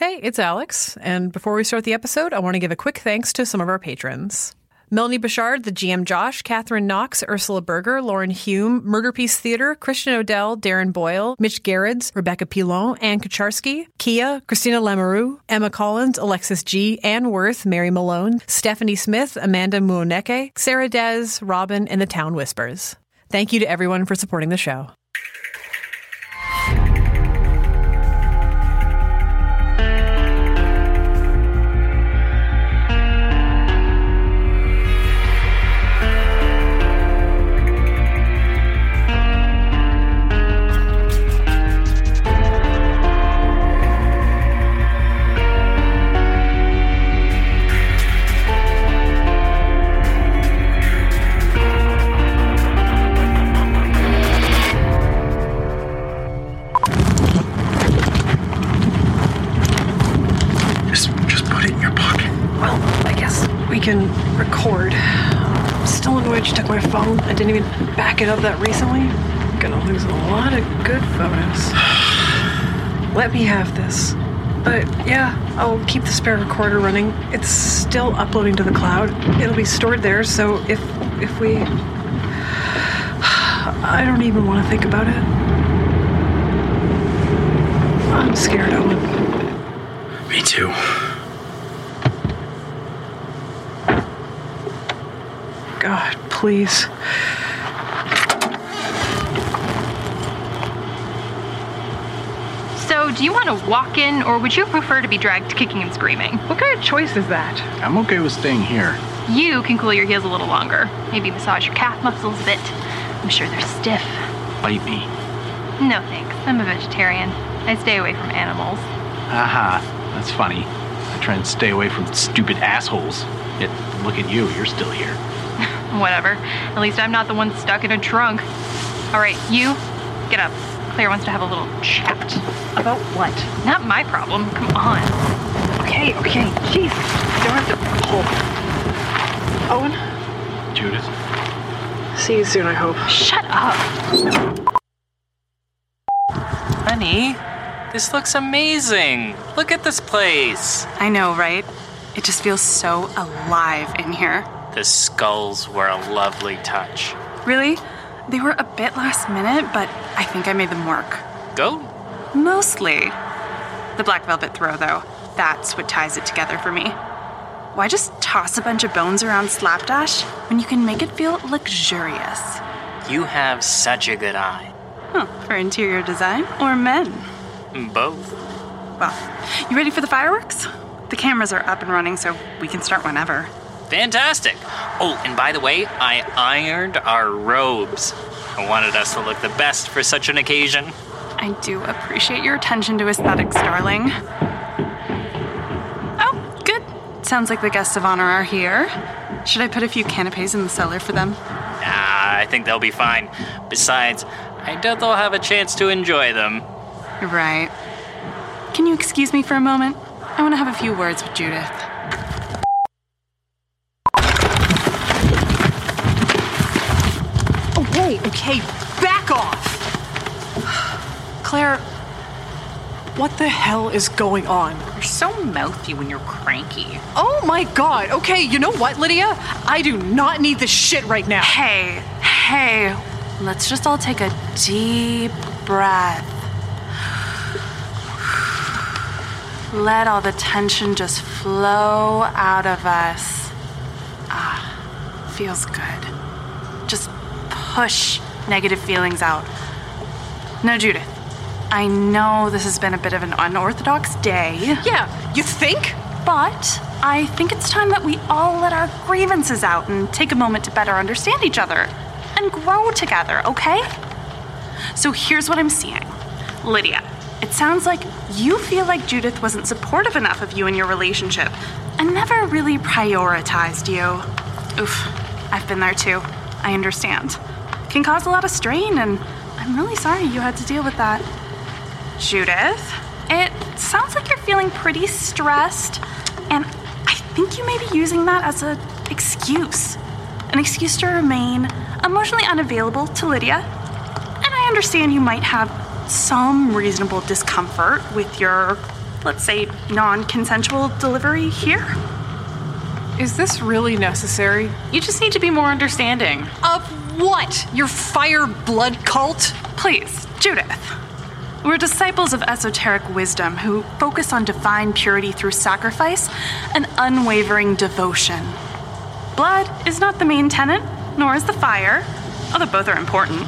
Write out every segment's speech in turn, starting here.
Hey, it's Alex, and before we start the episode, I want to give a quick thanks to some of our patrons. Melanie Bouchard, the GM Josh, Catherine Knox, Ursula Berger, Lauren Hume, Murder Piece Theater, Christian Odell, Darren Boyle, Mitch Garrids, Rebecca Pilon, Ann Kacharski, Kia, Christina Lamoureux, Emma Collins, Alexis G, Ann Worth, Mary Malone, Stephanie Smith, Amanda Muoneke, Sarah Dez, Robin, and the Town Whispers. Thank you to everyone for supporting the show. Didn't even back it up that recently. Gonna lose a lot of good photos. Let me have this. But yeah, I'll keep the spare recorder running. It's still uploading to the cloud. It'll be stored there, so if if we I don't even want to think about it. I'm scared, Owen. Me too. God, please. So, do you want to walk in, or would you prefer to be dragged kicking and screaming? What kind of choice is that? I'm okay with staying here. You can cool your heels a little longer. Maybe massage your calf muscles a bit. I'm sure they're stiff. Bite me. No thanks. I'm a vegetarian. I stay away from animals. Haha, that's funny. I try and stay away from stupid assholes. Yet, look at you, you're still here. Whatever. At least I'm not the one stuck in a trunk. All right, you, get up. Claire wants to have a little chat. About what? Not my problem. Come on. Okay, okay. Jeez. You don't have to pull. Owen, Judith? see you soon, I hope. Shut up. Honey, this looks amazing. Look at this place. I know, right? It just feels so alive in here. The skulls were a lovely touch. Really? They were a bit last minute, but I think I made them work. Go. Mostly. The black velvet throw, though, that's what ties it together for me. Why just toss a bunch of bones around Slapdash when you can make it feel luxurious? You have such a good eye. Huh, for interior design or men? Both. Well, you ready for the fireworks? The cameras are up and running, so we can start whenever. Fantastic. Oh, and by the way, I ironed our robes. I wanted us to look the best for such an occasion. I do appreciate your attention to aesthetics, darling. Oh, good. Sounds like the guests of honor are here. Should I put a few canapes in the cellar for them? Ah, I think they'll be fine. Besides, I doubt they'll have a chance to enjoy them. Right. Can you excuse me for a moment? I want to have a few words with Judith. Okay. Back off! Claire, what the hell is going on? You're so mouthy when you're cranky. Oh my god. Okay, you know what, Lydia? I do not need this shit right now. Hey, hey, let's just all take a deep breath. Let all the tension just flow out of us. Ah, feels good. Just push negative feelings out. Now, Judith, I know this has been a bit of an unorthodox day. Yeah, you think? But I think it's time that we all let our grievances out and take a moment to better understand each other and grow together, okay? So here's what I'm seeing Lydia, it sounds like you feel like Judith wasn't supportive enough of you in your relationship and never really prioritized you. Oof, I've been there too. I understand. Can cause a lot of strain, and I'm really sorry you had to deal with that. Judith, it sounds like you're feeling pretty stressed, and I think you may be using that as an excuse. An excuse to remain emotionally unavailable to Lydia. And I understand you might have some reasonable discomfort with your let's say, non consensual delivery here? Is this really necessary? You just need to be more understanding. Of what? Your fire blood cult? Please, Judith. We're disciples of esoteric wisdom who focus on divine purity through sacrifice and unwavering devotion. Blood is not the main tenet, nor is the fire, although both are important.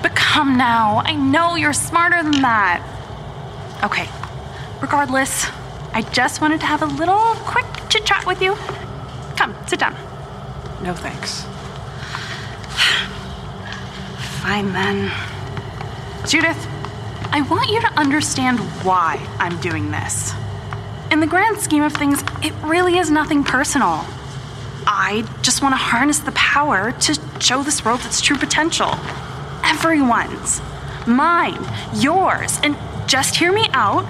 But come now, I know you're smarter than that. Okay, regardless, I just wanted to have a little quick chit chat with you. Come, sit down. No thanks. Fine then. Judith, I want you to understand why I'm doing this. In the grand scheme of things, it really is nothing personal. I just want to harness the power to show this world its true potential. Everyone's. Mine, yours, and just hear me out.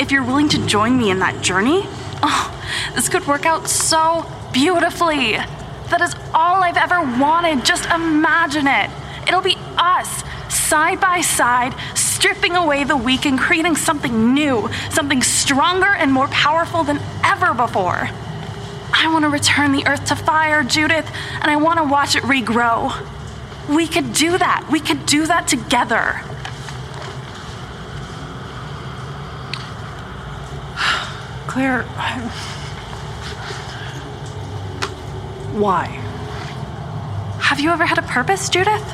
If you're willing to join me in that journey, oh, this could work out so beautifully. That is all I've ever wanted. Just imagine it. It'll be us, side by side, stripping away the weak and creating something new, something stronger and more powerful than ever before. I want to return the earth to fire, Judith, and I want to watch it regrow. We could do that. We could do that together. Claire. Why? Have you ever had a purpose, Judith?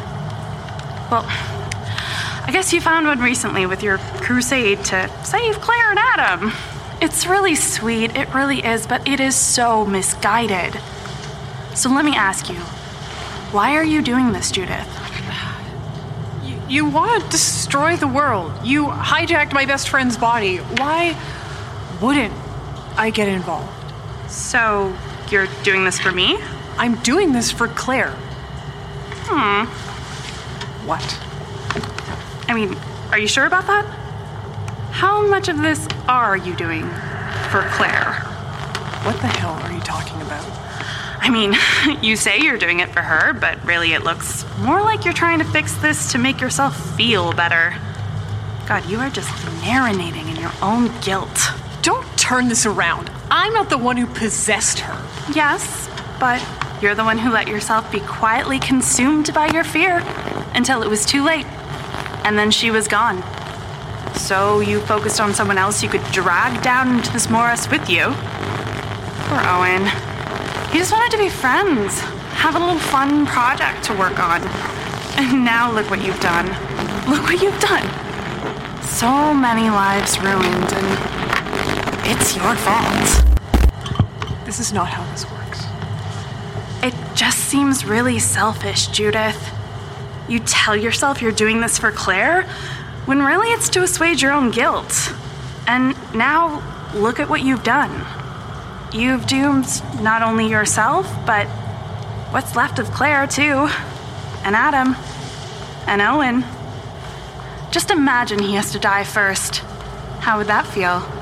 Well, I guess you found one recently with your crusade to save Claire and Adam. It's really sweet, it really is, but it is so misguided. So let me ask you why are you doing this, Judith? You, you want to destroy the world. You hijacked my best friend's body. Why wouldn't I get involved? So you're doing this for me? I'm doing this for Claire. Hmm. What? I mean, are you sure about that? How much of this are you doing for Claire? What the hell are you talking about? I mean, you say you're doing it for her, but really it looks more like you're trying to fix this to make yourself feel better. God, you are just marinating in your own guilt. Don't turn this around. I'm not the one who possessed her. Yes, but you're the one who let yourself be quietly consumed by your fear until it was too late. And then she was gone. So you focused on someone else you could drag down into this morass with you. Poor Owen. He just wanted to be friends, have a little fun project to work on. And now look what you've done. Look what you've done. So many lives ruined, and it's your fault. This is not how this works. It just seems really selfish, Judith. You tell yourself you're doing this for Claire, when really it's to assuage your own guilt. And now, look at what you've done. You've doomed not only yourself, but what's left of Claire, too. And Adam. And Owen. Just imagine he has to die first. How would that feel?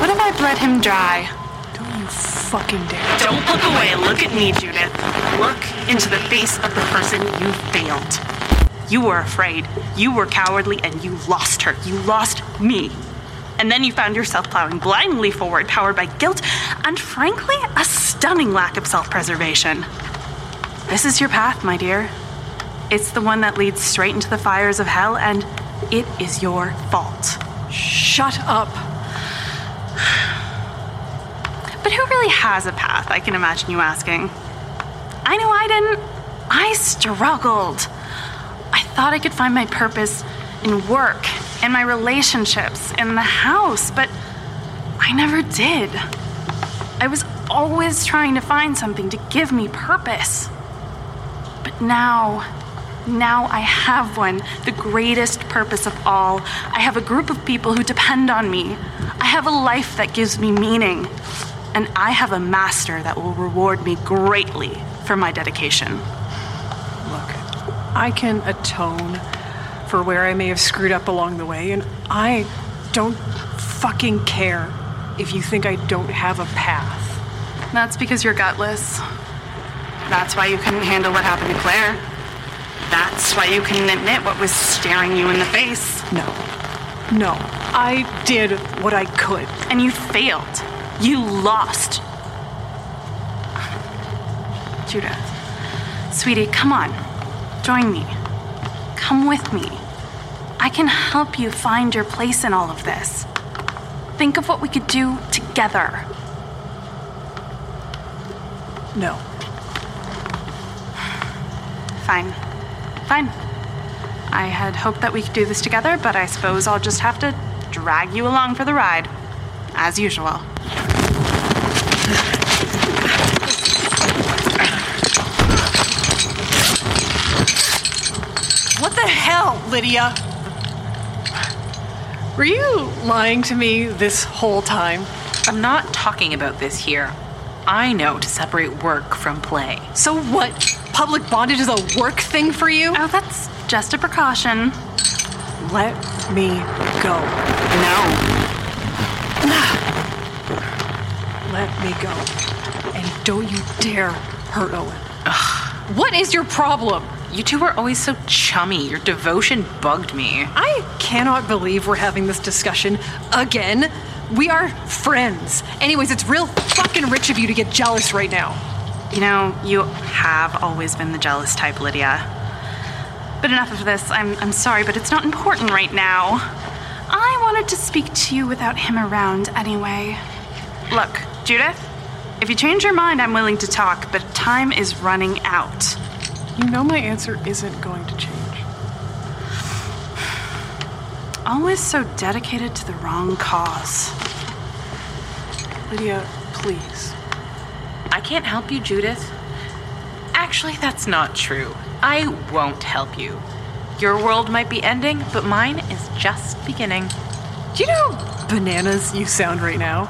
What if I bled him dry? Don't you fucking dare. Don't look away. Look at me, Judith. Look into the face of the person you failed. You were afraid. You were cowardly, and you lost her. You lost me. And then you found yourself plowing blindly forward, powered by guilt and, frankly, a stunning lack of self preservation. This is your path, my dear. It's the one that leads straight into the fires of hell, and it is your fault. Shut up. But who really has a path? I can imagine you asking. I know I didn't. I struggled. I thought I could find my purpose in work, in my relationships, in the house, but I never did. I was always trying to find something to give me purpose. But now, now I have one, the greatest purpose of all. I have a group of people who depend on me. I have a life that gives me meaning. And I have a master that will reward me greatly for my dedication. Look, I can atone for where I may have screwed up along the way, and I don't fucking care if you think I don't have a path. That's because you're gutless. That's why you couldn't handle what happened to Claire. That's why you couldn't admit what was staring you in the face. No. No. I did what I could. And you failed. You lost. Judith, sweetie, come on. Join me. Come with me. I can help you find your place in all of this. Think of what we could do together. No. Fine. Fine. I had hoped that we could do this together, but I suppose I'll just have to drag you along for the ride. As usual. What the hell, Lydia? Were you lying to me this whole time? I'm not talking about this here. I know to separate work from play. So what? Public bondage is a work thing for you? Oh, that's just a precaution. Let me go. No. Let me go. And don't you dare hurt Owen. What is your problem? You two were always so chummy. Your devotion bugged me. I cannot believe we're having this discussion again. We are friends. Anyways, it's real fucking rich of you to get jealous right now. You know, you have always been the jealous type, Lydia. But enough of this. I'm, I'm sorry, but it's not important right now. I wanted to speak to you without him around anyway. Look, Judith, if you change your mind, I'm willing to talk, but time is running out. You know my answer isn't going to change. Always so dedicated to the wrong cause. Lydia, please. I can't help you, Judith. Actually, that's not true. I won't help you. Your world might be ending, but mine is just beginning. Do you know how bananas you sound right now?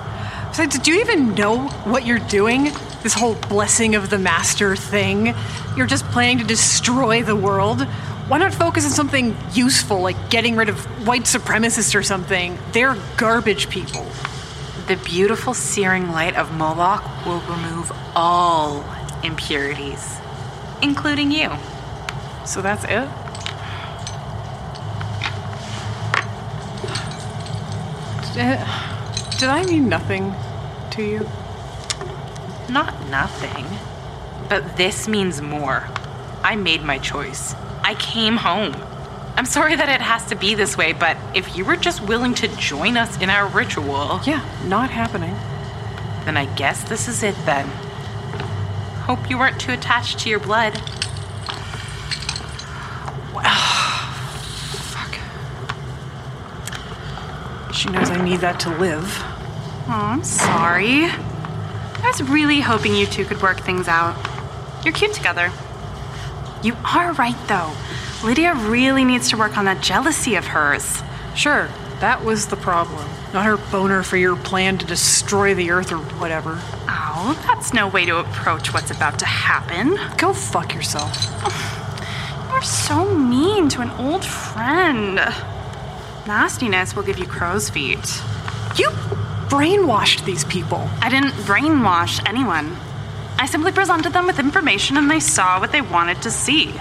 Besides, do you even know what you're doing? This whole blessing of the master thing? You're just planning to destroy the world? Why not focus on something useful, like getting rid of white supremacists or something? They're garbage people. The beautiful searing light of Moloch will remove all impurities, including you. So that's it? Did, I mean nothing to you? Not nothing. But this means more. I made my choice. I came home. I'm sorry that it has to be this way, but if you were just willing to join us in our ritual, Yeah, not happening. then I guess this is it then. Hope you weren't too attached to your blood. Fuck. She knows I need that to live. Oh, I'm sorry. I was really hoping you two could work things out. You're cute together. You are right, though. Lydia really needs to work on that jealousy of hers. Sure, that was the problem. Not her boner for your plan to destroy the earth or whatever. Oh, that's no way to approach what's about to happen. Go fuck yourself. You're so mean to an old friend. Nastiness will give you crow's feet. You brainwashed these people. I didn't brainwash anyone. I simply presented them with information and they saw what they wanted to see.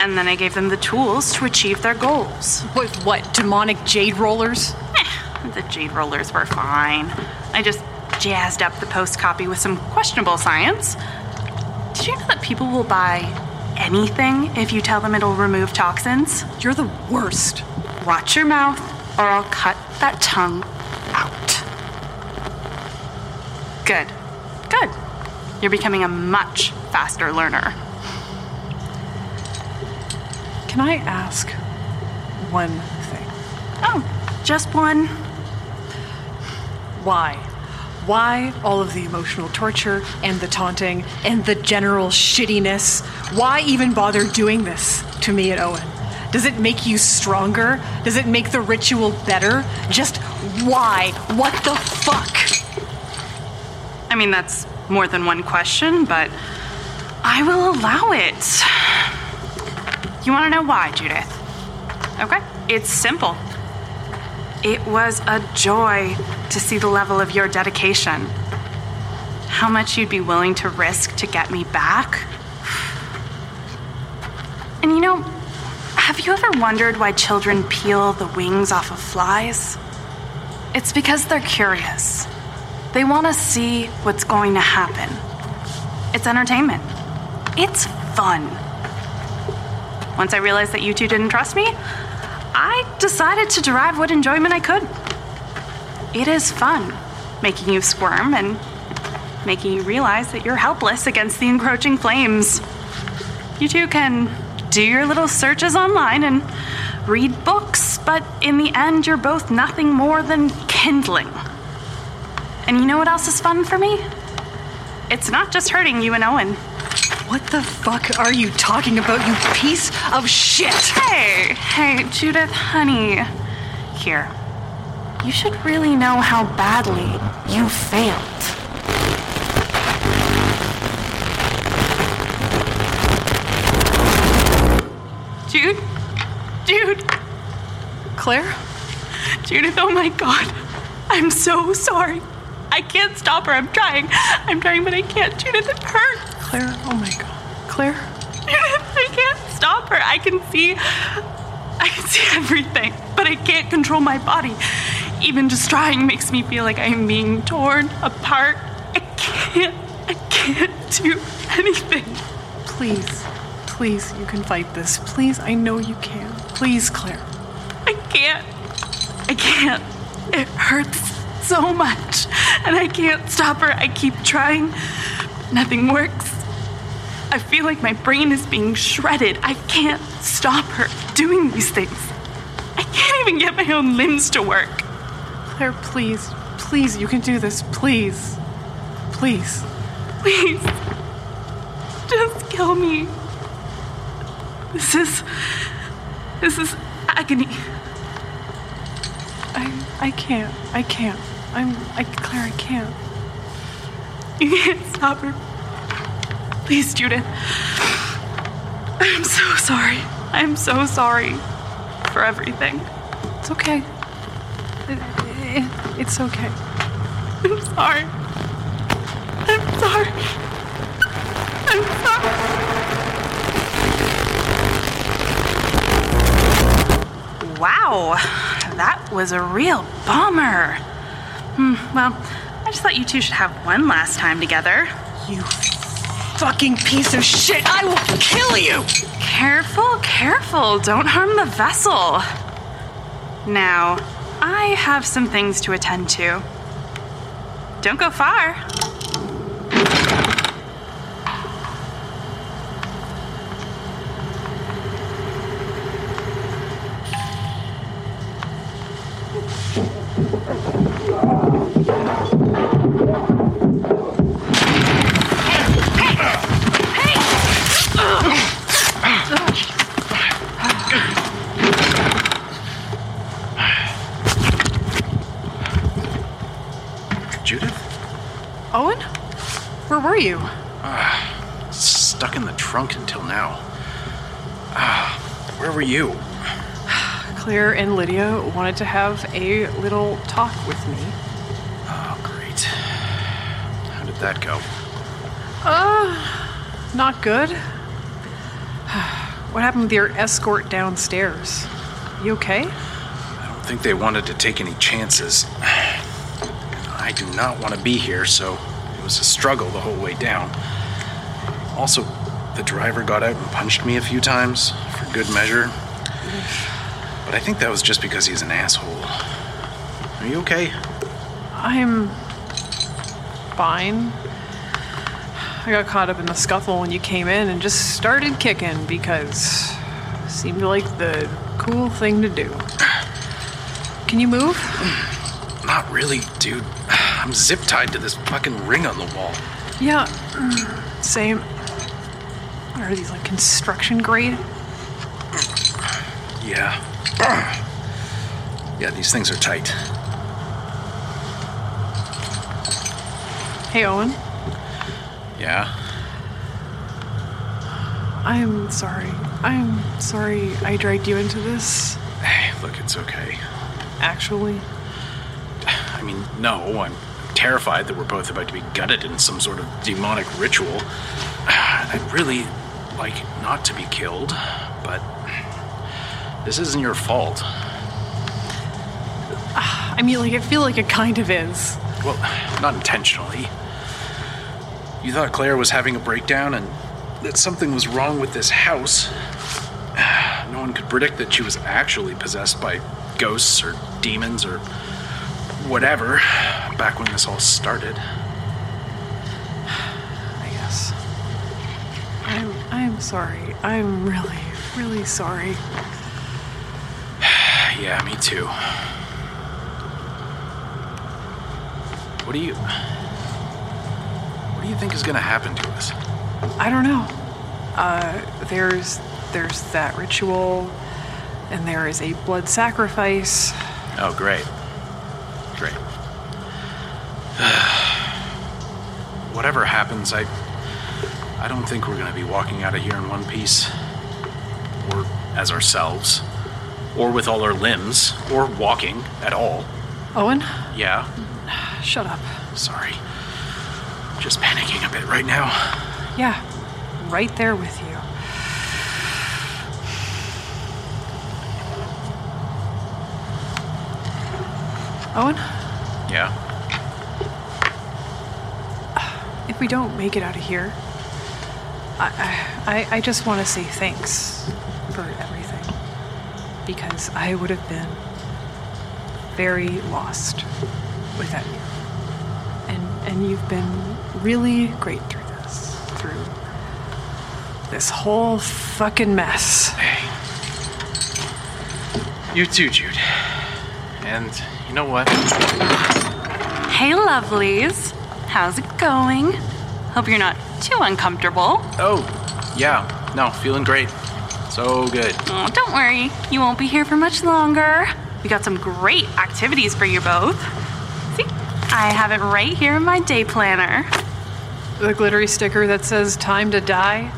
And then I gave them the tools to achieve their goals. With what? Demonic jade rollers? Eh, the jade rollers were fine. I just jazzed up the post copy with some questionable science. Did you know that people will buy anything if you tell them it'll remove toxins? You're the worst. Watch your mouth, or I'll cut that tongue out. Good. Good. You're becoming a much faster learner. Can I ask one thing? Oh, just one. Why? Why all of the emotional torture and the taunting and the general shittiness? Why even bother doing this to me and Owen? Does it make you stronger? Does it make the ritual better? Just why? What the fuck? I mean, that's more than one question, but I will allow it. You want to know why, Judith? Okay, it's simple. It was a joy to see the level of your dedication. How much you'd be willing to risk to get me back. And you know, Have you ever wondered why children peel the wings off of flies? It's because they're curious. They want to see what's going to happen. It's entertainment. It's fun. Once I realized that you two didn't trust me, I decided to derive what enjoyment I could. It is fun making you squirm and making you realize that you're helpless against the encroaching flames. You two can do your little searches online and read books, but in the end, you're both nothing more than kindling. And you know what else is fun for me? It's not just hurting you and Owen. What the fuck are you talking about, you piece of shit? Hey, hey, Judith, honey. Here. You should really know how badly you failed. Jude? Jude? Claire? Judith, oh my god. I'm so sorry. I can't stop her. I'm trying. I'm trying, but I can't. Judith, it hurts. Claire, oh my god. Claire? I can't stop her. I can see. I can see everything, but I can't control my body. Even just trying makes me feel like I'm being torn apart. I can't. I can't do anything. Please, please, you can fight this. Please, I know you can. Please, Claire. I can't. I can't. It hurts so much. And I can't stop her. I keep trying. Nothing works. I feel like my brain is being shredded. I can't stop her doing these things. I can't even get my own limbs to work. Claire, please, please, you can do this. Please. Please. Please. Just kill me. This is. This is agony. I I can't. I can't. I'm I Claire, I can't. You can't stop her. Please, Judith. I'm so sorry. I'm so sorry for everything. It's okay. It- it- it's okay. I'm sorry. I'm sorry. I'm sorry. Wow, that was a real bummer. Hmm, well, I just thought you two should have one last time together. You fucking piece of shit! I will kill you! Careful, careful. Don't harm the vessel. Now, I have some things to attend to. Don't go far. And Lydia wanted to have a little talk with me. Oh, great. How did that go? Uh, not good. What happened with your escort downstairs? You okay? I don't think they wanted to take any chances. I do not want to be here, so it was a struggle the whole way down. Also, the driver got out and punched me a few times, for good measure. But I think that was just because he's an asshole. Are you okay? I'm fine. I got caught up in the scuffle when you came in and just started kicking because it seemed like the cool thing to do. Can you move? Not really, dude. I'm zip tied to this fucking ring on the wall. Yeah, mm, same. What are these like construction grade? Yeah. Yeah, these things are tight. Hey, Owen. Yeah? I'm sorry. I'm sorry I dragged you into this. Hey, look, it's okay. Actually, I mean, no, I'm terrified that we're both about to be gutted in some sort of demonic ritual. I'd really like not to be killed, but This isn't your fault. I mean, like, I feel like it kind of is. Well, not intentionally. You thought Claire was having a breakdown and that something was wrong with this house. No one could predict that she was actually possessed by ghosts or demons or whatever back when this all started. I guess. I'm I'm sorry. I'm really, really sorry. Yeah, me too. What do you. What do you think is gonna happen to us? I don't know. Uh, there's there's that ritual, and there is a blood sacrifice. Oh, great. Great. Whatever happens, I. I don't think we're gonna be walking out of here in one piece. Or as ourselves. Or with all our limbs. Or walking at all. Owen, Yeah, shut up. sorry. Just panicking a bit right now. Yeah, right there with you. Owen, Yeah? if we don't make it out of here, I, I, I just want to say thanks. Because I would have been very lost without you. And, and you've been really great through this. Through this whole fucking mess. Hey. You too, Jude. And you know what? Hey, lovelies. How's it going? Hope you're not too uncomfortable. Oh, yeah. No, feeling great. So good. Oh, don't worry. You won't be here for much longer. We got some great activities for you both. See, I have it right here in my day planner. The glittery sticker that says time to die.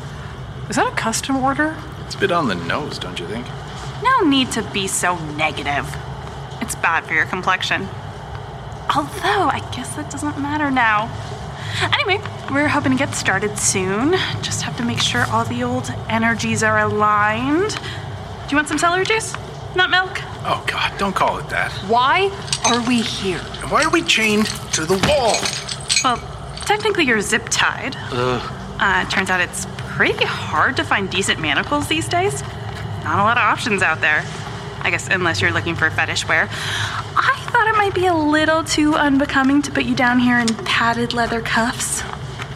Is that a custom order? It's a bit on the nose, don't you think? No need to be so negative. It's bad for your complexion. Although, I guess that doesn't matter now. Anyway, we're hoping to get started soon. Just have to make sure all the old energies are aligned. Do you want some celery juice? Not milk? Oh, God, don't call it that. Why are we here? And why are we chained to the wall? Well, technically you're zip tied. Uh, turns out it's pretty hard to find decent manacles these days. Not a lot of options out there. I guess unless you're looking for fetish wear. I thought it might be a little too unbecoming to put you down here in padded leather cuffs.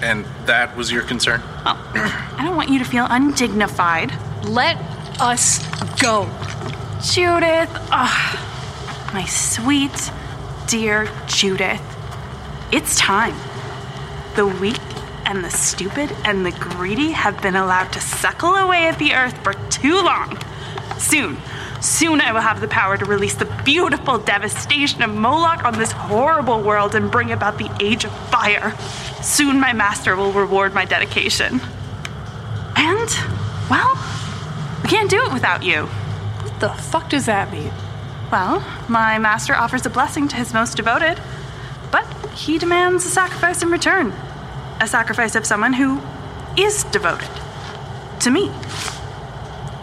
And that was your concern? Well, I don't want you to feel undignified. Let us go. Judith, ah, my sweet, dear Judith, it's time. The weak and the stupid and the greedy have been allowed to suckle away at the earth for too long. Soon, soon I will have the power to release the beautiful devastation of Moloch on this horrible world and bring about the age of fire. Soon my master will reward my dedication. And, well, we can't do it without you. What the fuck does that mean? Well, my master offers a blessing to his most devoted, but he demands a sacrifice in return. A sacrifice of someone who is devoted. To me.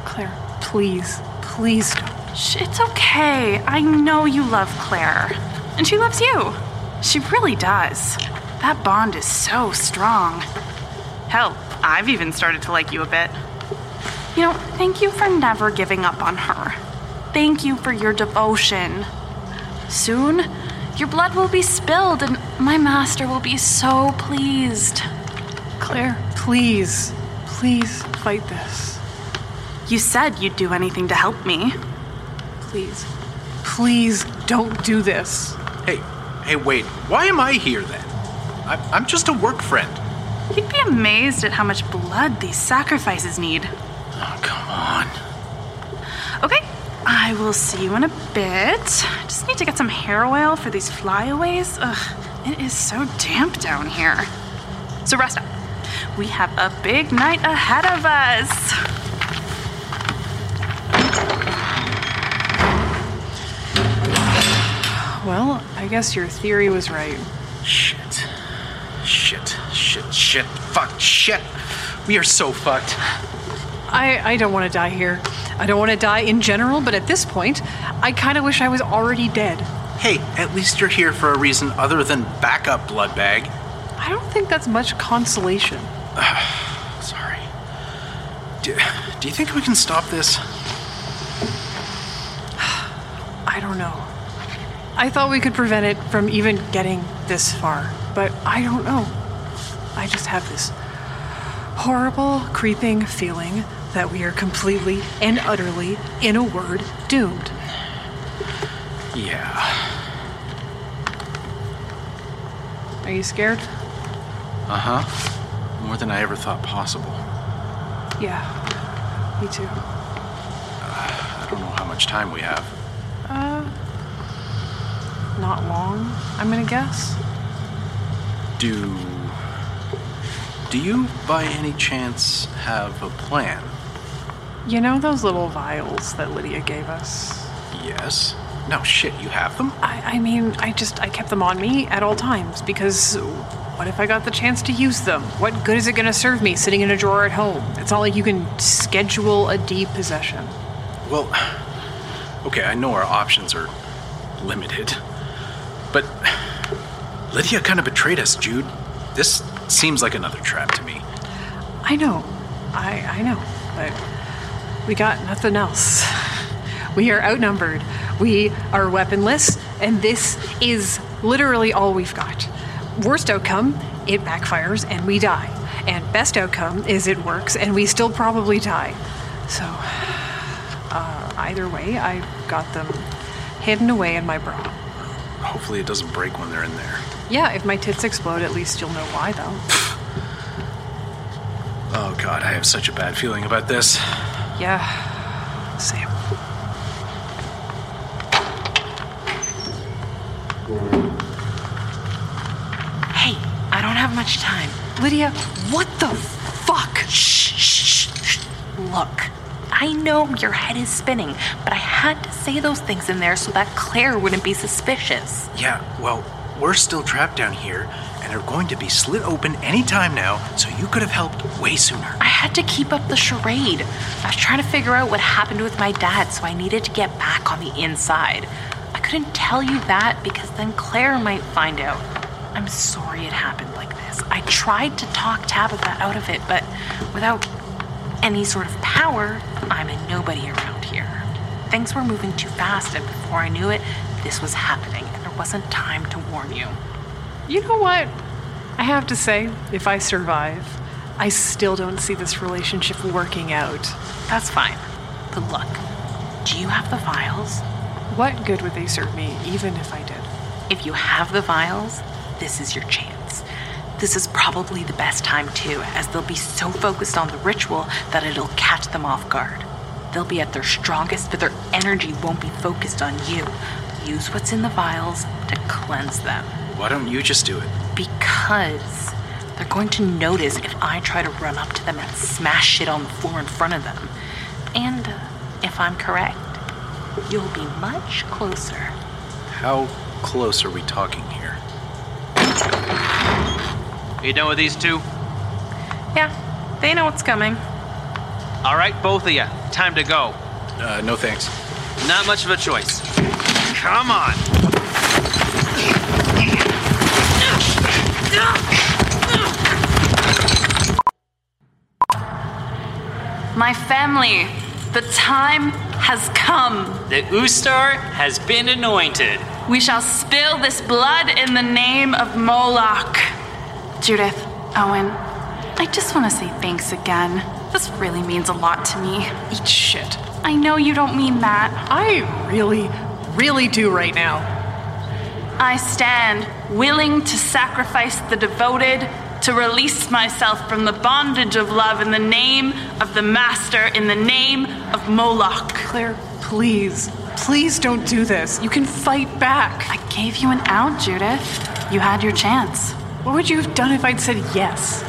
Claire, please, please don't. Shh, It's okay. I know you love Claire. And she loves you. She really does. That bond is so strong. Hell, I've even started to like you a bit. You know, thank you for never giving up on her. Thank you for your devotion. Soon, your blood will be spilled, and my master will be so pleased. Claire, please, please fight this. You said you'd do anything to help me. Please, please don't do this. Hey, hey, wait. Why am I here then? I'm, I'm just a work friend. You'd be amazed at how much blood these sacrifices need. Oh, come on. Okay, I will see you in a bit. Just need to get some hair oil for these flyaways. Ugh, it is so damp down here. So rest up. We have a big night ahead of us. Well, I guess your theory was right. Shit. Shit. Shit. Shit. Fuck. Shit. We are so fucked. I, I don't want to die here. I don't want to die in general, but at this point, I kind of wish I was already dead. Hey, at least you're here for a reason other than backup blood bag. I don't think that's much consolation. Sorry. Do, do you think we can stop this? I don't know. I thought we could prevent it from even getting this far, but I don't know. I just have this horrible, creeping feeling that we are completely and utterly, in a word, doomed. Yeah. Are you scared? Uh huh. More than I ever thought possible. Yeah, me too. I don't know how much time we have. Uh, not long, I'm gonna guess. Do. Do you, by any chance, have a plan? You know those little vials that Lydia gave us? Yes. No, shit, you have them? I, I mean, I just, I kept them on me at all times because what if I got the chance to use them? What good is it gonna serve me sitting in a drawer at home? It's not like you can schedule a depossession. Well, okay, I know our options are limited. But Lydia kind of betrayed us, Jude. This seems like another trap to me. I know, I, I know, but we got nothing else. We are outnumbered. We are weaponless, and this is literally all we've got. Worst outcome, it backfires and we die. And best outcome is it works and we still probably die. So, uh, either way, I got them hidden away in my bra. Hopefully, it doesn't break when they're in there. Yeah, if my tits explode, at least you'll know why, though. Oh, God, I have such a bad feeling about this. Yeah, same. Hey, I don't have much time. Lydia, what the fuck? Shh, shh, shh. Look, I know your head is spinning, but I had to say those things in there so that Claire wouldn't be suspicious. Yeah, well, we're still trapped down here, and are going to be slit open any time now, so you could have helped way sooner. I had to keep up the charade. I was trying to figure out what happened with my dad, so I needed to get back on the inside. I couldn't tell you that because then Claire might find out. I'm sorry it happened like this. I tried to talk Tabitha out of it, but without any sort of power, I'm a nobody around here. Things were moving too fast, and before I knew it, this was happening, and there wasn't time to warn you. You know what? I have to say, if I survive, I still don't see this relationship working out. That's fine. But look, do you have the vials? What good would they serve me, even if I did? If you have the vials, this is your chance. This is probably the best time, too, as they'll be so focused on the ritual that it'll catch them off guard. They'll be at their strongest, but their energy won't be focused on you. Use what's in the vials to cleanse them. Why don't you just do it? Because they're going to notice if I try to run up to them and smash shit on the floor in front of them. And uh, if I'm correct, you'll be much closer. How close are we talking here? You done with these two? Yeah, they know what's coming. All right, both of you. Time to go. Uh, no thanks. Not much of a choice. Come on. My family, the time has come. The Ustar has been anointed. We shall spill this blood in the name of Moloch. Judith, Owen, I just want to say thanks again. This really means a lot to me. Eat shit. I know you don't mean that. I really, really do right now. I stand willing to sacrifice the devoted to release myself from the bondage of love in the name of the Master, in the name of Moloch. Claire, please, please don't do this. You can fight back. I gave you an out, Judith. You had your chance. What would you have done if I'd said yes?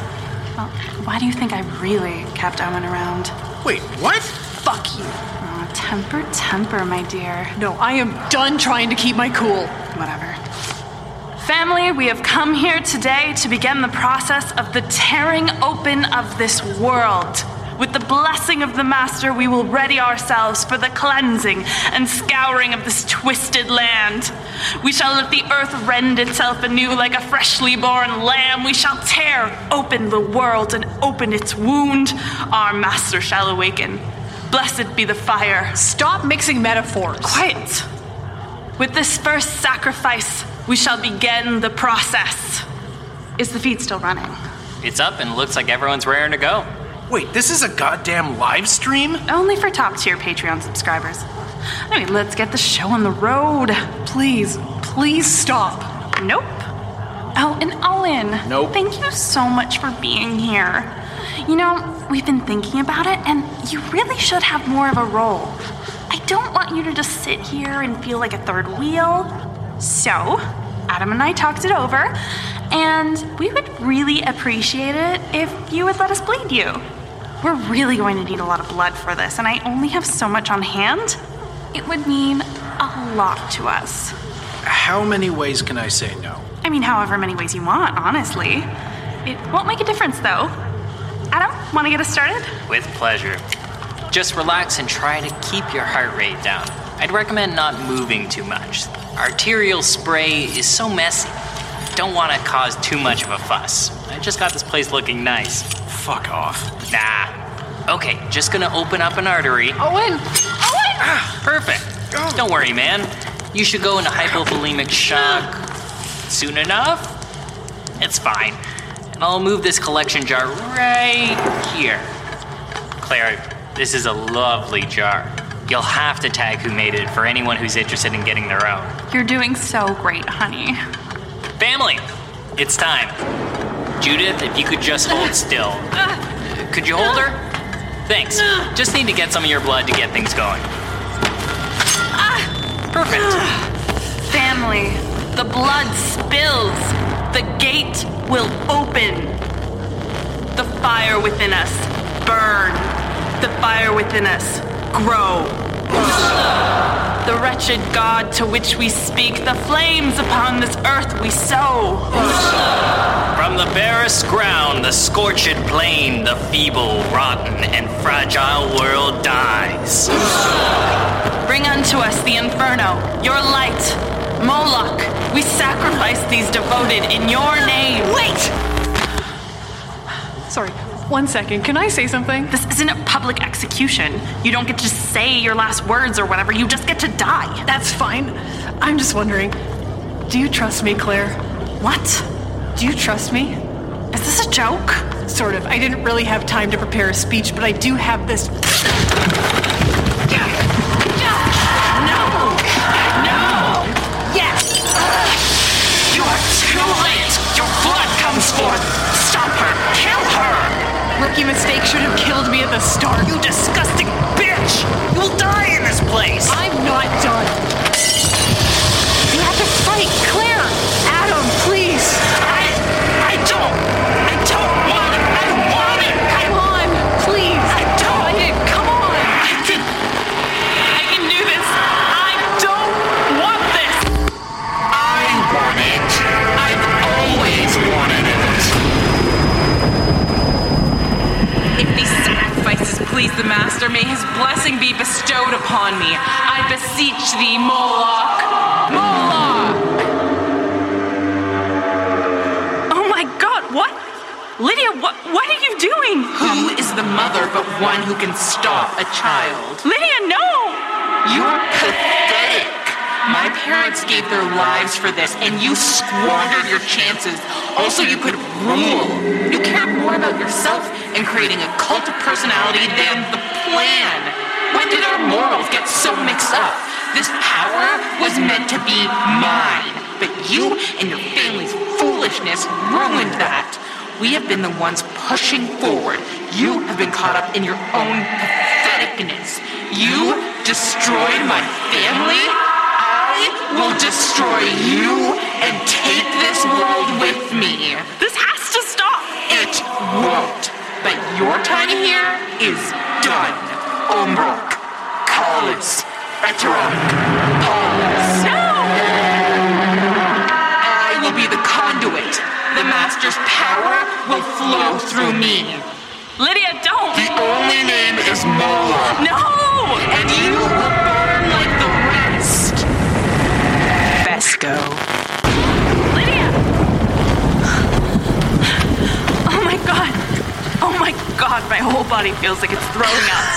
Well, why do you think I really kept Owen around? Wait, what? Fuck you. Oh, temper, temper, my dear. No, I am done trying to keep my cool. Whatever. Family, we have come here today to begin the process of the tearing open of this world. With the blessing of the Master, we will ready ourselves for the cleansing and scouring of this twisted land. We shall let the earth rend itself anew like a freshly born lamb. We shall tear open the world and open its wound. Our Master shall awaken. Blessed be the fire. Stop mixing metaphors. Quiet. With this first sacrifice, we shall begin the process. Is the feed still running? It's up and looks like everyone's raring to go. Wait, this is a goddamn live stream? Only for top tier Patreon subscribers. I mean, let's get the show on the road. Please, please stop. Nope. Oh, and Owen. Nope. Thank you so much for being here. You know, we've been thinking about it, and you really should have more of a role. I don't want you to just sit here and feel like a third wheel. So, Adam and I talked it over, and we would really appreciate it if you would let us bleed you. We're really going to need a lot of blood for this, and I only have so much on hand. It would mean a lot to us. How many ways can I say no? I mean, however many ways you want, honestly. It won't make a difference, though. Adam, want to get us started? With pleasure. Just relax and try to keep your heart rate down. I'd recommend not moving too much. Arterial spray is so messy. Don't want to cause too much of a fuss. I just got this place looking nice. Fuck off. Nah. Okay, just gonna open up an artery. Owen! Owen. Ah, perfect. Oh. Don't worry, man. You should go into hypovolemic shock soon enough. It's fine. And I'll move this collection jar right here. Claire, this is a lovely jar. You'll have to tag who made it for anyone who's interested in getting their own. You're doing so great, honey. Family, it's time. Judith, if you could just hold still. Could you hold her? Thanks. Just need to get some of your blood to get things going. Perfect. Family, the blood spills. The gate will open. The fire within us burn. The fire within us grow. The wretched God to which we speak, the flames upon this earth we sow. From the barest ground, the scorched plain, the feeble, rotten, and fragile world dies. Bring unto us the inferno, your light. Moloch, we sacrifice these devoted in your name. Wait! Sorry, one second. Can I say something? This isn't a public execution. You don't get to say your last words or whatever, you just get to die. That's fine. I'm just wondering do you trust me, Claire? What? Do you trust me? Is this a joke? Sort of. I didn't really have time to prepare a speech, but I do have this. No! No! Yes! You are too late! Your blood comes forth! Rookie mistake should have killed me at the start. You disgusting bitch! You will die in this place! I'm not done. You have to fight! Please the Master, may his blessing be bestowed upon me. I beseech thee, Moloch! Moloch! Oh my god, what? Lydia, what, what are you doing? Who is the mother but one who can stop a child? Lydia, no! You're pathetic! Parents gave their lives for this, and you squandered your chances. Also, you could rule. You cared more about yourself and creating a cult of personality than the plan. When did our morals get so mixed up? This power was meant to be mine, but you and your family's foolishness ruined that. We have been the ones pushing forward. You have been caught up in your own patheticness. You destroyed my family. Will destroy you and take this world with me. This has to stop! It won't. But your time here is done. Umbrok, Kalis, Eterak, Paulus. No! I will be the conduit. The Master's power will flow through me. Lydia, don't! The only name is Mola. No! And you will burn like the rest. Festo. Lydia! Oh my god. Oh my god, my whole body feels like it's throwing up.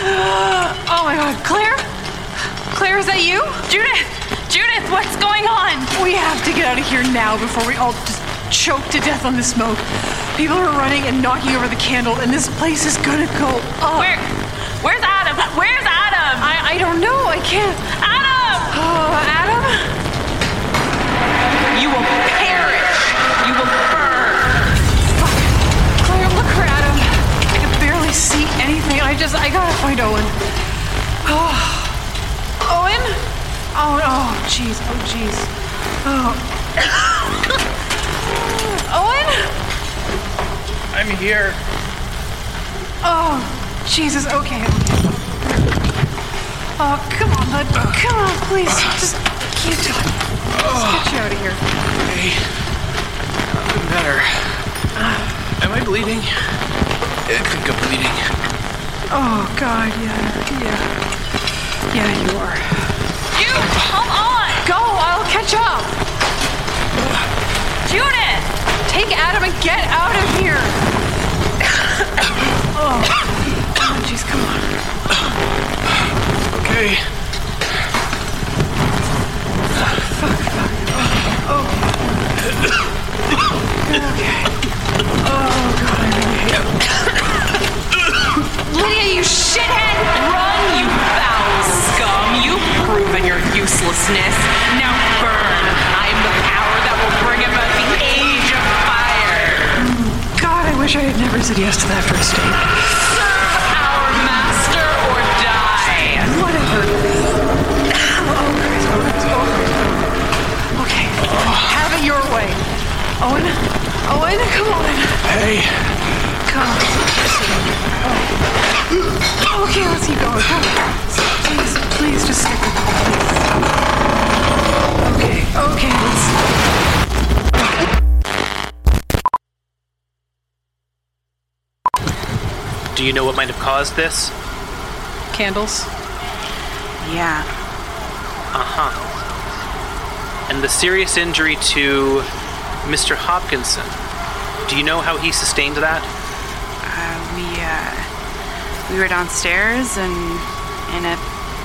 Oh my god, Claire? Claire, is that you? Judith! Judith, what's going on? We have to get out of here now before we all just choke to death on the smoke. People are running and knocking over the candle, and this place is gonna go up. Where? Where's Adam? Where's Adam? I, I don't know. I can't. Adam! Oh, Adam? You will perish. You will burn. Claire, look for Adam. I can barely see anything. I just, I gotta find Owen. Oh. Owen? Oh, oh, jeez. Oh, jeez. Oh. Owen? I'm here. Oh, Jesus. Okay. Oh, come on, bud. Come on, please. Just keep doing. Let's get you out of here. Hey. Nothing better. Am I bleeding? I think I'm bleeding. Oh, God. Yeah. Yeah. Yeah, you are. You, come on! Go. I'll catch up. Judith! Take Adam and get out of here. oh. Oh, jeez. Come on. Okay. Yes to that first date. Serve our master or die. Whatever. Oh, Christ, oh, Christ, oh, Christ. Okay, have it your way. Owen, Owen, come on. Hey. Come on. Oh. Okay, let's keep going. Come on. Please, please, just stick with me. Okay, okay, let's. Do you know what might have caused this? Candles. Yeah. Uh huh. And the serious injury to Mr. Hopkinson. Do you know how he sustained that? Uh, we, uh, we were downstairs and in a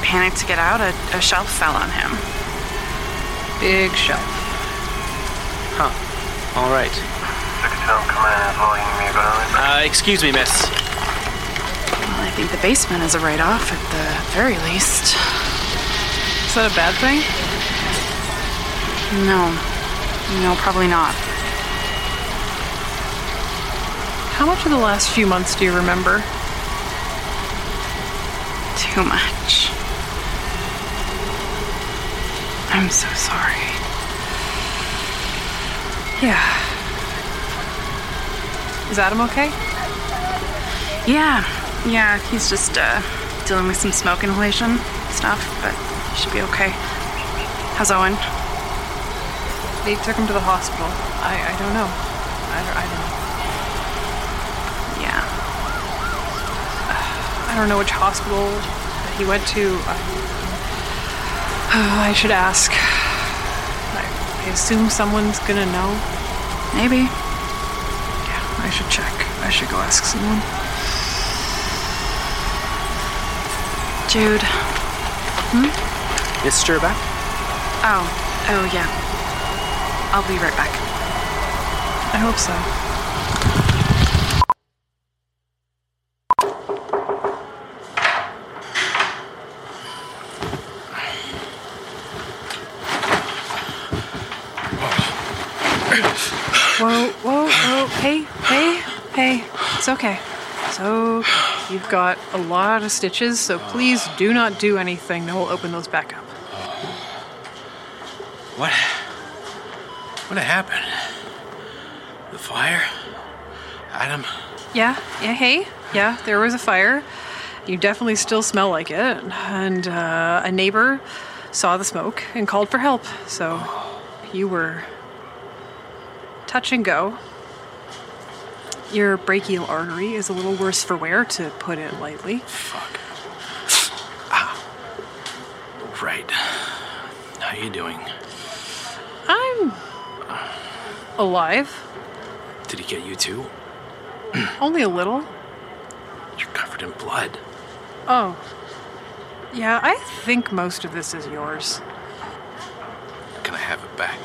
panic to get out, a, a shelf fell on him. Big shelf. Huh. All right. Uh, excuse me, miss. Think the basement is a write off at the very least. Is that a bad thing? No. No, probably not. How much of the last few months do you remember? Too much. I'm so sorry. Yeah. Is Adam okay? Yeah, yeah, he's just uh, dealing with some smoke inhalation stuff, but he should be okay. How's Owen? They took him to the hospital. I, I don't know. I, don't- I don't know. Yeah. I don't know which hospital that he went to. I, I should ask. I, I assume someone's gonna know. Maybe. Yeah, I should check. I should go ask someone. Jude. Mr. Hmm? Back? Oh, oh yeah. I'll be right back. I hope so. Whoa, whoa, whoa. Hey, hey, hey. It's okay. So, you've got a lot of stitches, so please do not do anything. No, we'll open those back up. What? What happened? The fire? Adam? Yeah, yeah, hey, yeah, there was a fire. You definitely still smell like it. And uh, a neighbor saw the smoke and called for help. So you were touch and go. Your brachial artery is a little worse for wear, to put it lightly. Fuck. Ah. Right. How are you doing? I'm alive. Did he get you too? Only a little. You're covered in blood. Oh. Yeah, I think most of this is yours. Can I have it back?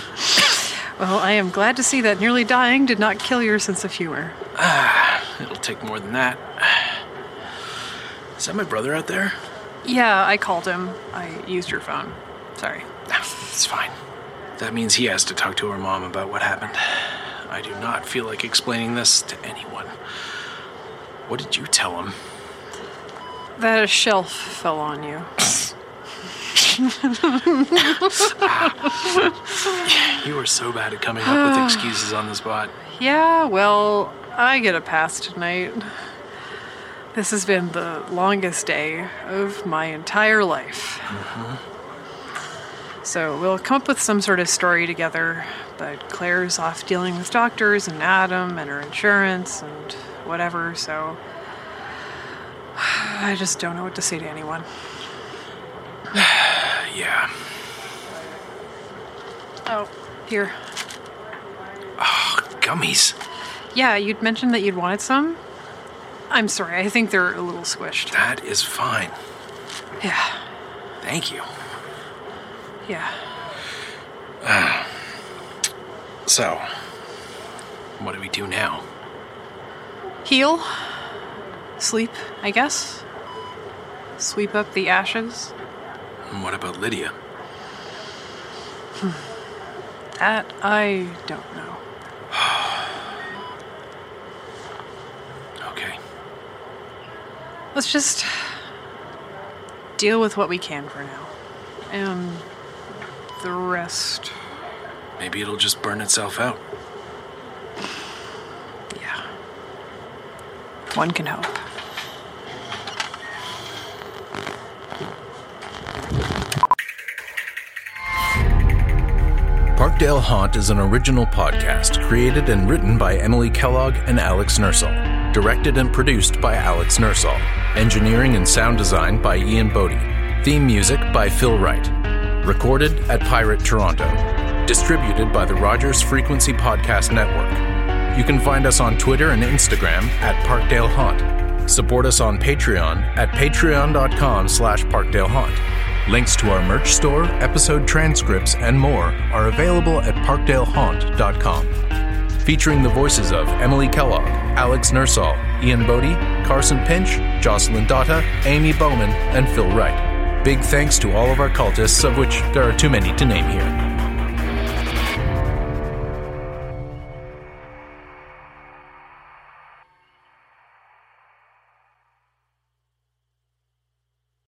Well, I am glad to see that nearly dying did not kill your sense of humor. Ah, it'll take more than that. Is that my brother out there? Yeah, I called him. I used your phone. Sorry. It's fine. That means he has to talk to her mom about what happened. I do not feel like explaining this to anyone. What did you tell him? That a shelf fell on you. You were so bad at coming up with excuses on the spot. Yeah, well, I get a pass tonight. This has been the longest day of my entire life. Mm-hmm. So we'll come up with some sort of story together, but Claire's off dealing with doctors and Adam and her insurance and whatever, so I just don't know what to say to anyone. Yeah. Oh, here. Oh, gummies. Yeah, you'd mentioned that you'd wanted some. I'm sorry, I think they're a little squished. That is fine. Yeah, Thank you. yeah. So, what do we do now? Heal. Sleep, I guess. Sweep up the ashes. And what about Lydia? Hmm. That I don't know. Okay. Let's just deal with what we can for now. And the rest, Maybe it'll just burn itself out. yeah. One can hope. Parkdale Haunt is an original podcast created and written by Emily Kellogg and Alex Nursall. Directed and produced by Alex Nursall. Engineering and sound design by Ian Bodie. Theme music by Phil Wright. Recorded at Pirate Toronto. Distributed by the Rogers Frequency Podcast Network. You can find us on Twitter and Instagram at Parkdale Haunt. Support us on Patreon at patreon.com slash parkdalehaunt. Links to our merch store, episode transcripts, and more are available at parkdalehaunt.com. Featuring the voices of Emily Kellogg, Alex Nursall, Ian Bodie, Carson Pinch, Jocelyn Dotta, Amy Bowman, and Phil Wright. Big thanks to all of our cultists, of which there are too many to name here.